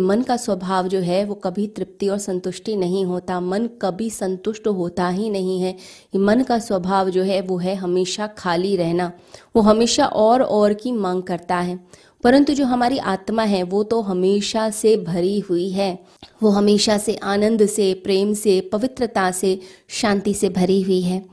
मन का स्वभाव जो है, वो कभी तृप्ति और संतुष्टि नहीं होता। मन कभी संतुष्ट होता ही नहीं है। मन का स्वभाव जो है, वो है हमेशा खाली रहना। वो हमेशा और और की मांग करता है। परंतु जो हमारी आत्मा है, वो तो हमेशा से भरी हुई है। वो हमेशा से आनंद से, प्रेम से, पवित्रता से, शांति से भरी हुई है।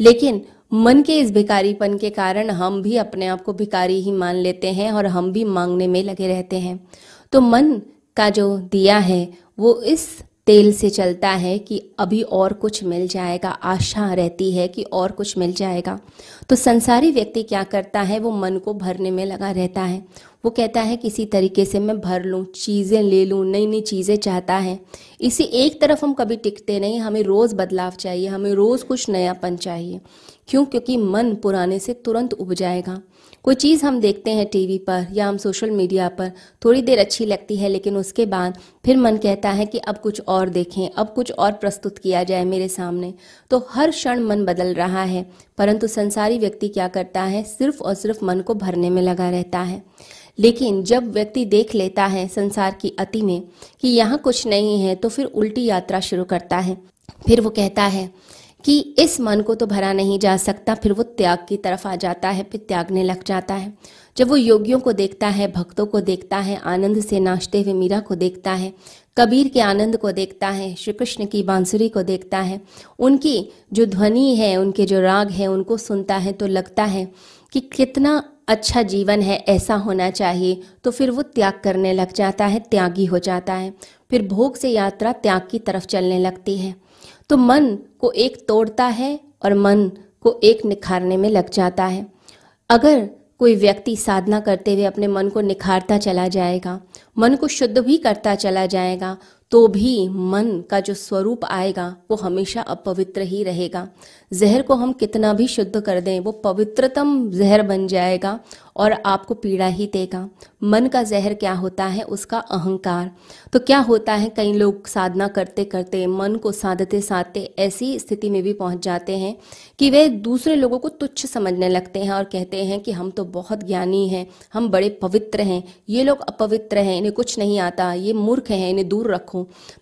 लेकिन मन के इस भिकारीपन के कारण हम भी अपने आप को भिकारी ही मान लेते हैं और हम भी मांगने में लगे रहते हैं। तो मन का जो दिया है, वो इस तेल से चलता है कि अभी और कुछ मिल जाएगा। आशा रहती है कि और कुछ मिल जाएगा। तो संसारी व्यक्ति क्या करता है, वो मन को भरने में लगा रहता है। वो कहता है किसी तरीके से मैं भर लूँ, चीज़ें ले लूँ नई नई चीज़ें चाहता है। इसी एक तरफ़ हम कभी टिकते नहीं, हमें रोज़ बदलाव चाहिए, हमें रोज़ कुछ नयापन चाहिए। क्यों? क्योंकि मन पुराने से तुरंत उब जाएगा। कोई चीज़ हम देखते हैं टीवी पर या हम सोशल मीडिया पर, थोड़ी देर अच्छी लगती है, लेकिन उसके बाद फिर मन कहता है कि अब कुछ और देखें, अब कुछ और प्रस्तुत किया जाए मेरे सामने। तो हर क्षण मन बदल रहा है, परंतु संसारी व्यक्ति क्या करता है, सिर्फ़ और सिर्फ़ मन को भरने में लगा रहता है। लेकिन जब व्यक्ति देख लेता है संसार की अति में कि यहाँ कुछ नहीं है तो फिर उल्टी यात्रा शुरू करता है। फिर वो कहता है कि इस मन को तो भरा नहीं जा सकता, फिर वो त्याग की तरफ़ आ जाता है, फिर त्यागने लग जाता है। जब वो योगियों को देखता है, भक्तों को देखता है, आनंद से नाचते हुए मीरा को देखता है, कबीर के आनंद को देखता है श्री कृष्ण की बांसुरी को देखता है, उनकी जो ध्वनि है, उनके जो राग है, उनको सुनता है तो लगता है कि कितना अच्छा जीवन है, ऐसा होना चाहिए। तो फिर वो त्याग करने लग जाता है, त्यागी हो जाता है। फिर भोग से यात्रा त्याग की तरफ़ चलने लगती है। तो मन को एक तोड़ता है और मन को एक निखारने में लग जाता है। अगर कोई व्यक्ति साधना करते हुए अपने मन को निखारता चला जाएगा, मन को शुद्ध भी करता चला जाएगा तो भी मन का जो स्वरूप आएगा, वो हमेशा अपवित्र ही रहेगा। जहर को हम कितना भी शुद्ध कर दें, वो पवित्रतम जहर बन जाएगा और आपको पीड़ा ही देगा। मन का जहर क्या होता है? उसका अहंकार। तो क्या होता है? कई लोग साधना करते करते मन को साधते साधते ऐसी स्थिति में भी पहुँच जाते हैं कि वे दूसरे लोगों को तुच्छ समझने लगते हैं और कहते हैं कि हम तो बहुत ज्ञानी हैं, हम बड़े पवित्र हैं, ये लोग अपवित्र हैं, इन्हें कुछ नहीं आता, ये मूर्ख हैं, इन्हें दूर रखो।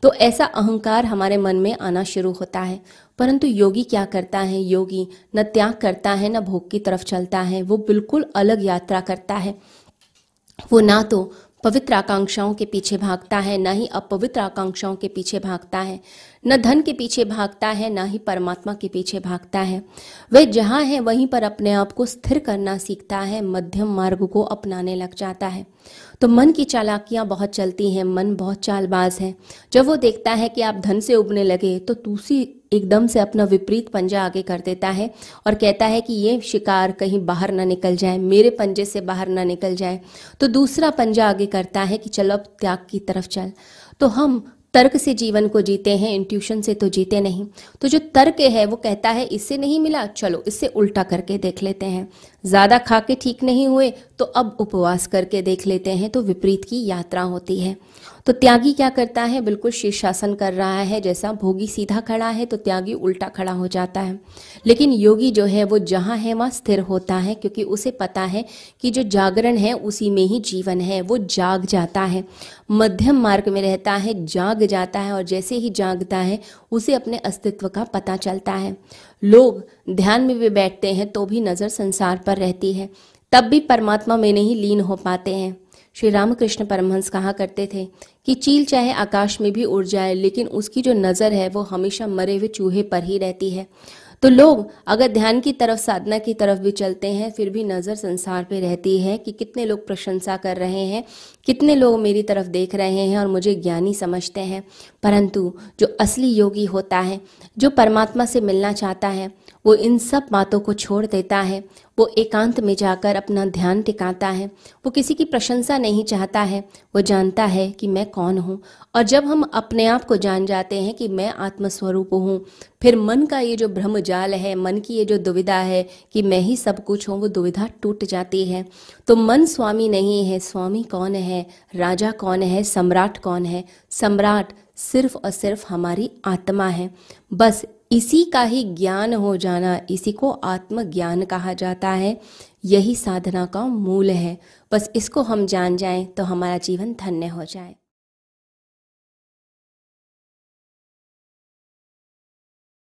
तो ऐसा अहंकार हमारे मन में आना शुरू होता है। परंतु योगी क्या करता है? योगी न त्याग करता है, न भोग की तरफ़ चलता है। वो बिल्कुल अलग यात्रा करता है। वो ना तो पवित्र आकांक्षाओं के पीछे भागता है, न ही अपवित्र आकांक्षाओं के पीछे भागता है, न धन के पीछे भागता है, न ही परमात्मा के पीछे भागता है। वह जहाँ है, वहीं पर अपने आप को स्थिर करना सीखता है, मध्यम मार्ग को अपनाने लग जाता है। तो मन की चालाकियाँ बहुत चलती हैं, मन बहुत चालबाज है। जब वो देखता है कि आप धन से उबने लगे तो दूसरी एकदम से अपना विपरीत पंजा आगे कर देता है और कहता है कि ये शिकार कहीं बाहर ना निकल जाए, मेरे पंजे से बाहर ना निकल जाए। तो दूसरा पंजा आगे करता है कि चलो अब त्याग की तरफ़ चल। तो हम तर्क से जीवन को जीते हैं इंट्यूशन से तो जीते नहीं। तो जो तर्क है, वो कहता है, इससे नहीं मिला, चलो इससे उल्टा करके देख लेते हैं। ज़्यादा खा के ठीक नहीं हुए तो अब उपवास करके देख लेते हैं तो विपरीत की यात्रा होती है। तो त्यागी क्या करता है? बिल्कुल शीर्षासन कर रहा है। जैसा भोगी सीधा खड़ा है तो त्यागी उल्टा खड़ा हो जाता है। लेकिन योगी जो है, वो जहाँ है, वहाँ स्थिर होता है, क्योंकि उसे पता है कि जो जागरण है, उसी में ही जीवन है। वो जाग जाता है। मध्यम मार्ग में रहता है, जाग जाता है और जैसे ही जागता है, उसे अपने अस्तित्व का पता चलता है। लोग ध्यान में भी बैठते हैं तो भी नज़र संसार पर रहती है। तब भी परमात्मा में नहीं लीन हो पाते हैं। श्री रामकृष्ण परमहंस कहा करते थे कि चील चाहे आकाश में भी उड़ जाए, लेकिन उसकी जो नज़र है वो हमेशा मरे हुए चूहे पर ही रहती है। तो लोग अगर ध्यान की तरफ़, साधना की तरफ़ भी चलते हैं, फिर भी नज़र संसार पे रहती है कि कितने लोग प्रशंसा कर रहे हैं, कितने लोग मेरी तरफ़ देख रहे हैं और मुझे ज्ञानी समझते हैं। परंतु जो असली योगी होता है, जो परमात्मा से मिलना चाहता है, वो इन सब बातों को छोड़ देता है, वो एकांत में जाकर अपना ध्यान टिकाता है, वो किसी की प्रशंसा नहीं चाहता है, वो जानता है कि मैं कौन हूँ। और जब हम अपने आप को जान जाते हैं कि मैं आत्मस्वरूप हूँ, फिर मन का ये जो भ्रम जाल है, मन की ये जो दुविधा है कि मैं ही सब कुछ हूँ, वो दुविधा टूट जाती है। तो मन स्वामी नहीं है, स्वामी कौन है, राजा कौन है, सम्राट कौन है? सम्राट सिर्फ़ और सिर्फ़ हमारी आत्मा है। बस इसी का ही ज्ञान हो जाना, इसी को आत्मज्ञान कहा जाता है। यही साधना का मूल है। बस इसको हम जान जाएँ तो हमारा जीवन धन्य हो जाए।